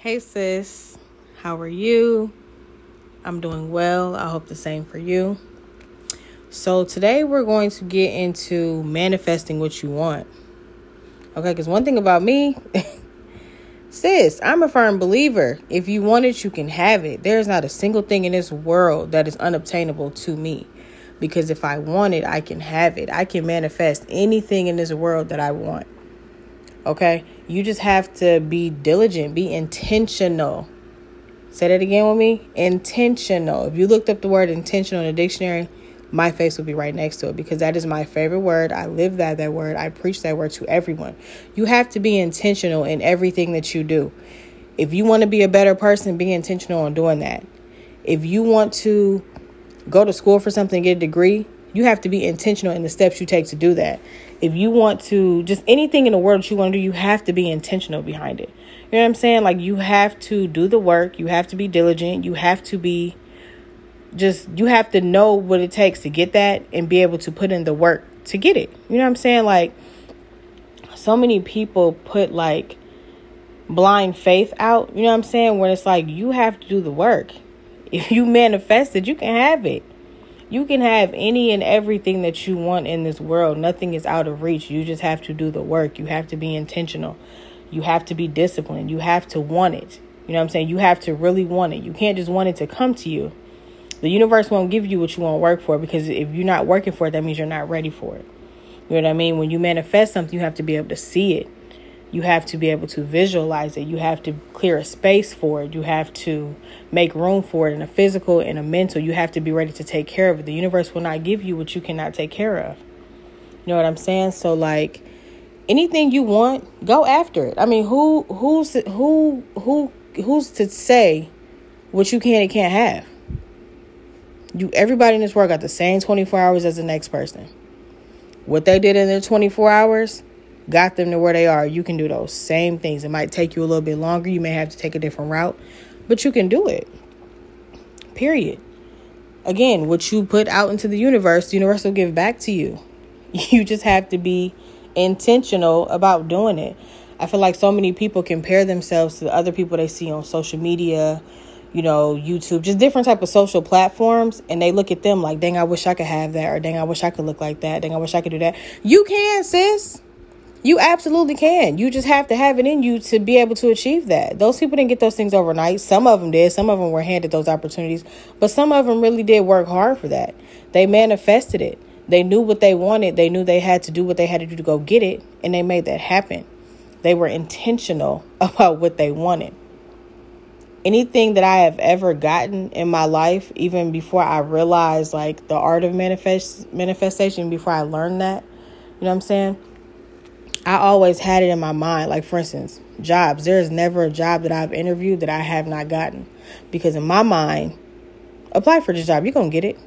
Hey, sis. How are you? I'm doing well. I hope the same for you. So, today we're going to get into manifesting what you want. Okay, because one thing about me, sis, I'm a firm believer. If you want it, you can have it. There's not a single thing in this world that is unobtainable to me. Because if I want it, I can have it. I can manifest anything in this world that I want. Okay? You just have to be diligent, be intentional. Say that again with me. Intentional. If you looked up the word intentional in the dictionary, my face would be right next to it because that is my favorite word. I live that that word. I preach that word to everyone. You have to be intentional in everything that you do. If you want to be a better person, be intentional on doing that. If you want to go to school for something, get a degree, you have to be intentional in the steps you take to do that. If you want to, just anything in the world that you want to do, you have to be intentional behind it. You know what I'm saying? Like, you have to do the work, you have to be diligent, you have to be just, you have to know what it takes to get that and be able to put in the work to get it. You know what I'm saying? Like, so many people put like blind faith out, you know what I'm saying? When it's like, you have to do the work. If you manifest it, you can have it. You can have any and everything that you want in this world. Nothing is out of reach. You just have to do the work. You have to be intentional. You have to be disciplined. You have to want it. You know what I'm saying? You have to really want it. You can't just want it to come to you. The universe won't give you what you want to work for because if you're not working for it, that means you're not ready for it. You know what I mean? When you manifest something, you have to be able to see it you have to be able to visualize it. You have to clear a space for it. You have to make room for it in a physical and a mental. You have to be ready to take care of it. The universe will not give you what you cannot take care of. You know what I'm saying? So like anything you want, go after it. I mean, who who's who who who's to say what you can and can't have? You everybody in this world got the same 24 hours as the next person. What they did in their 24 hours, got them to where they are, you can do those same things. It might take you a little bit longer. You may have to take a different route, but you can do it. Period. Again, what you put out into the universe, the universe will give back to you. You just have to be intentional about doing it. I feel like so many people compare themselves to the other people they see on social media, you know, YouTube, just different type of social platforms, and they look at them like, dang, I wish I could have that, or dang, I wish I could look like that, dang, I wish I could do that. You can, sis. You absolutely can. You just have to have it in you to be able to achieve that. Those people didn't get those things overnight. Some of them did. Some of them were handed those opportunities, but some of them really did work hard for that. They manifested it. They knew what they wanted. They knew they had to do what they had to do to go get it, and they made that happen. They were intentional about what they wanted. Anything that I have ever gotten in my life, even before I realized like the art of manifest manifestation, before I learned that, you know what I'm saying? I always had it in my mind. Like, for instance, jobs. There is never a job that I've interviewed that I have not gotten. Because in my mind, apply for this job. You're going to get it.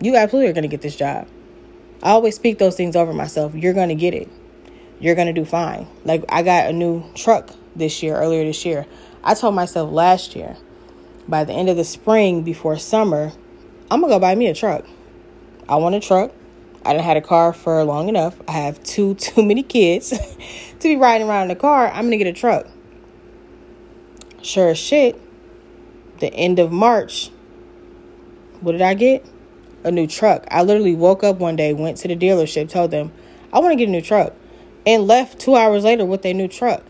You absolutely are going to get this job. I always speak those things over myself. You're going to get it. You're going to do fine. Like, I got a new truck this year, earlier this year. I told myself last year, by the end of the spring, before summer, I'm going to go buy me a truck. I want a truck. I done had a car for long enough. I have two too many kids to be riding around in the car. I'm gonna get a truck. Sure as shit, the end of March, what did I get? A new truck. I literally woke up one day, went to the dealership, told them, I want to get a new truck, and left two hours later with a new truck.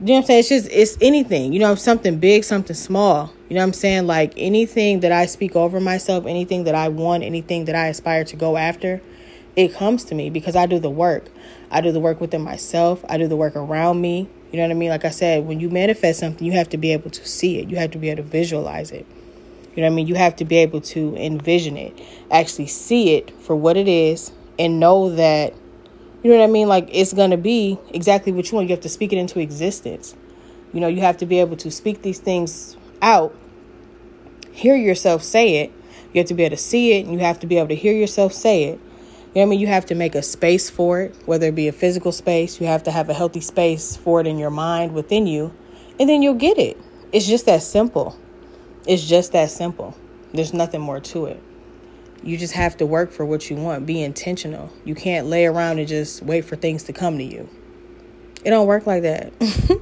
You know what I'm saying? It's just, it's anything, you know, something big, something small. You know what I'm saying? Like anything that I speak over myself, anything that I want, anything that I aspire to go after, it comes to me because I do the work. I do the work within myself. I do the work around me. You know what I mean? Like I said, when you manifest something, you have to be able to see it. You have to be able to visualize it. You know what I mean? You have to be able to envision it, actually see it for what it is, and know that, you know what I mean? Like it's going to be exactly what you want. You have to speak it into existence. You know, you have to be able to speak these things out, hear yourself say it. You have to be able to see it, and you have to be able to hear yourself say it you know I mean? You have to make a space for it, whether it be a physical space, you have to have a healthy space for it in your mind within you, and then you'll get it. It's just that simple. It's just that simple. There's nothing more to it. You just have to work for what you want. Be intentional. You can't lay around and just wait for things to come to you. It don't work like that.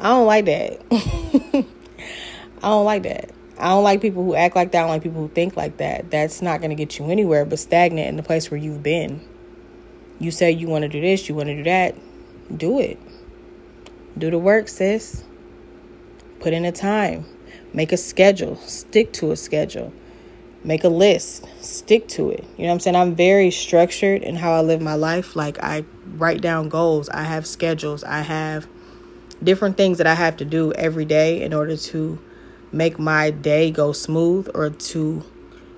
I don't like that. I don't like that. I don't like people who act like that. I don't like people who think like that. That's not going to get you anywhere but stagnant in the place where you've been. You say you want to do this, you want to do that. Do it. Do the work, sis. Put in the time. Make a schedule. Stick to a schedule. Make a list. Stick to it. You know what I'm saying? I'm very structured in how I live my life. Like I write down goals. I have schedules. I have different things that I have to do every day in order to make my day go smooth or to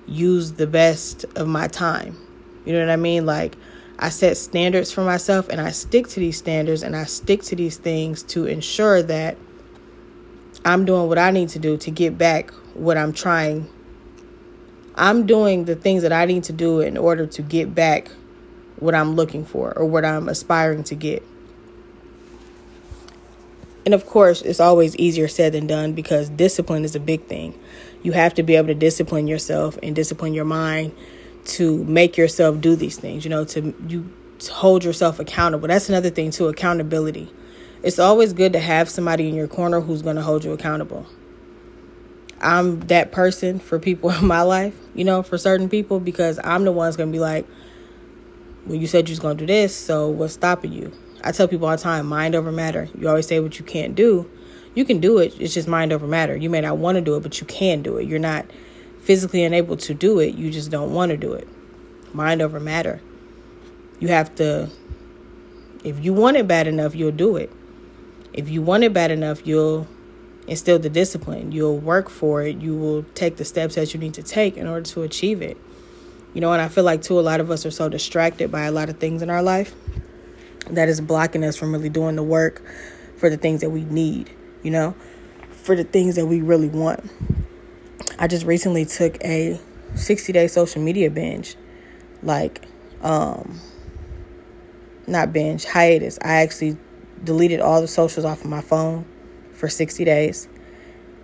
use the best of my time. You know what I mean? Like I set standards for myself and I stick to these standards and I stick to these things to ensure that I'm doing what I need to do to get back what I'm trying. I'm doing the things that I need to do in order to get back what I'm looking for or what I'm aspiring to get. And of course, it's always easier said than done because discipline is a big thing. You have to be able to discipline yourself and discipline your mind to make yourself do these things, you know, to you to hold yourself accountable. That's another thing too, accountability. It's always good to have somebody in your corner who's going to hold you accountable. I'm that person for people in my life, you know, for certain people because I'm the one's going to be like, well, you said you was going to do this, so what's stopping you? I tell people all the time, mind over matter. You always say what you can't do. You can do it. It's just mind over matter. You may not want to do it, but you can do it. You're not physically unable to do it. You just don't want to do it. Mind over matter. You have to, if you want it bad enough, you'll do it. If you want it bad enough, you'll instill the discipline. You'll work for it. You will take the steps that you need to take in order to achieve it. You know, and I feel like, too, a lot of us are so distracted by a lot of things in our life that is blocking us from really doing the work for the things that we need, you know, for the things that we really want. I just recently took a 60 day social media binge, like, um, not binge, hiatus. I actually deleted all the socials off of my phone for 60 days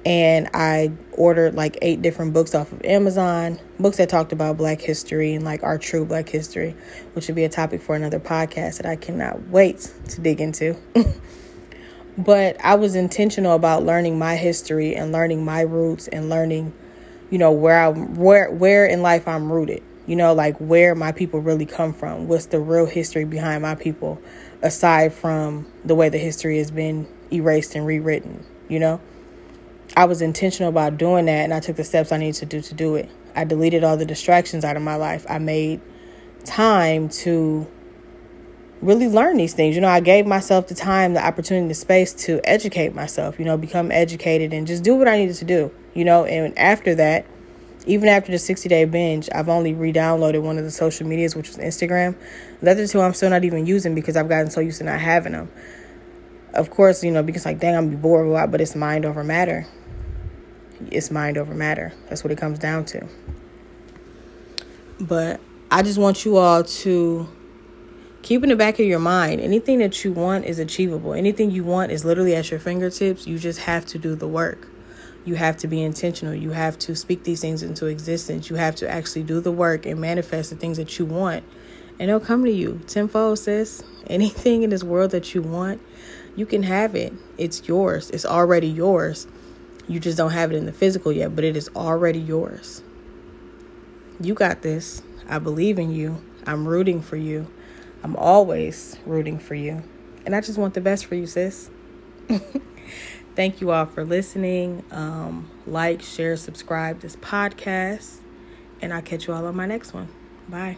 and I ordered like eight different books off of Amazon, books that talked about Black history and like our true Black history, which would be a topic for another podcast that I cannot wait to dig into. but I was intentional about learning my history and learning my roots and learning, you know, where I where where in life I'm rooted. You know, like where my people really come from. What's the real history behind my people, aside from the way the history has been erased and rewritten. You know. I was intentional about doing that and I took the steps I needed to do to do it. I deleted all the distractions out of my life. I made time to really learn these things. You know, I gave myself the time, the opportunity, the space to educate myself, you know, become educated and just do what I needed to do, you know. And after that, even after the 60 day binge, I've only re downloaded one of the social medias, which was Instagram. The other two I'm still not even using because I've gotten so used to not having them. Of course, you know, because like, dang, I'm bored a lot, but it's mind over matter it's mind over matter. That's what it comes down to. But I just want you all to keep in the back of your mind anything that you want is achievable. Anything you want is literally at your fingertips. You just have to do the work. You have to be intentional. You have to speak these things into existence. You have to actually do the work and manifest the things that you want. And they'll come to you tenfold, sis. Anything in this world that you want, you can have it. It's yours. It's already yours. You just don't have it in the physical yet, but it is already yours. You got this. I believe in you. I'm rooting for you. I'm always rooting for you. And I just want the best for you, sis. Thank you all for listening. Um, like, share, subscribe this podcast. And I'll catch you all on my next one. Bye.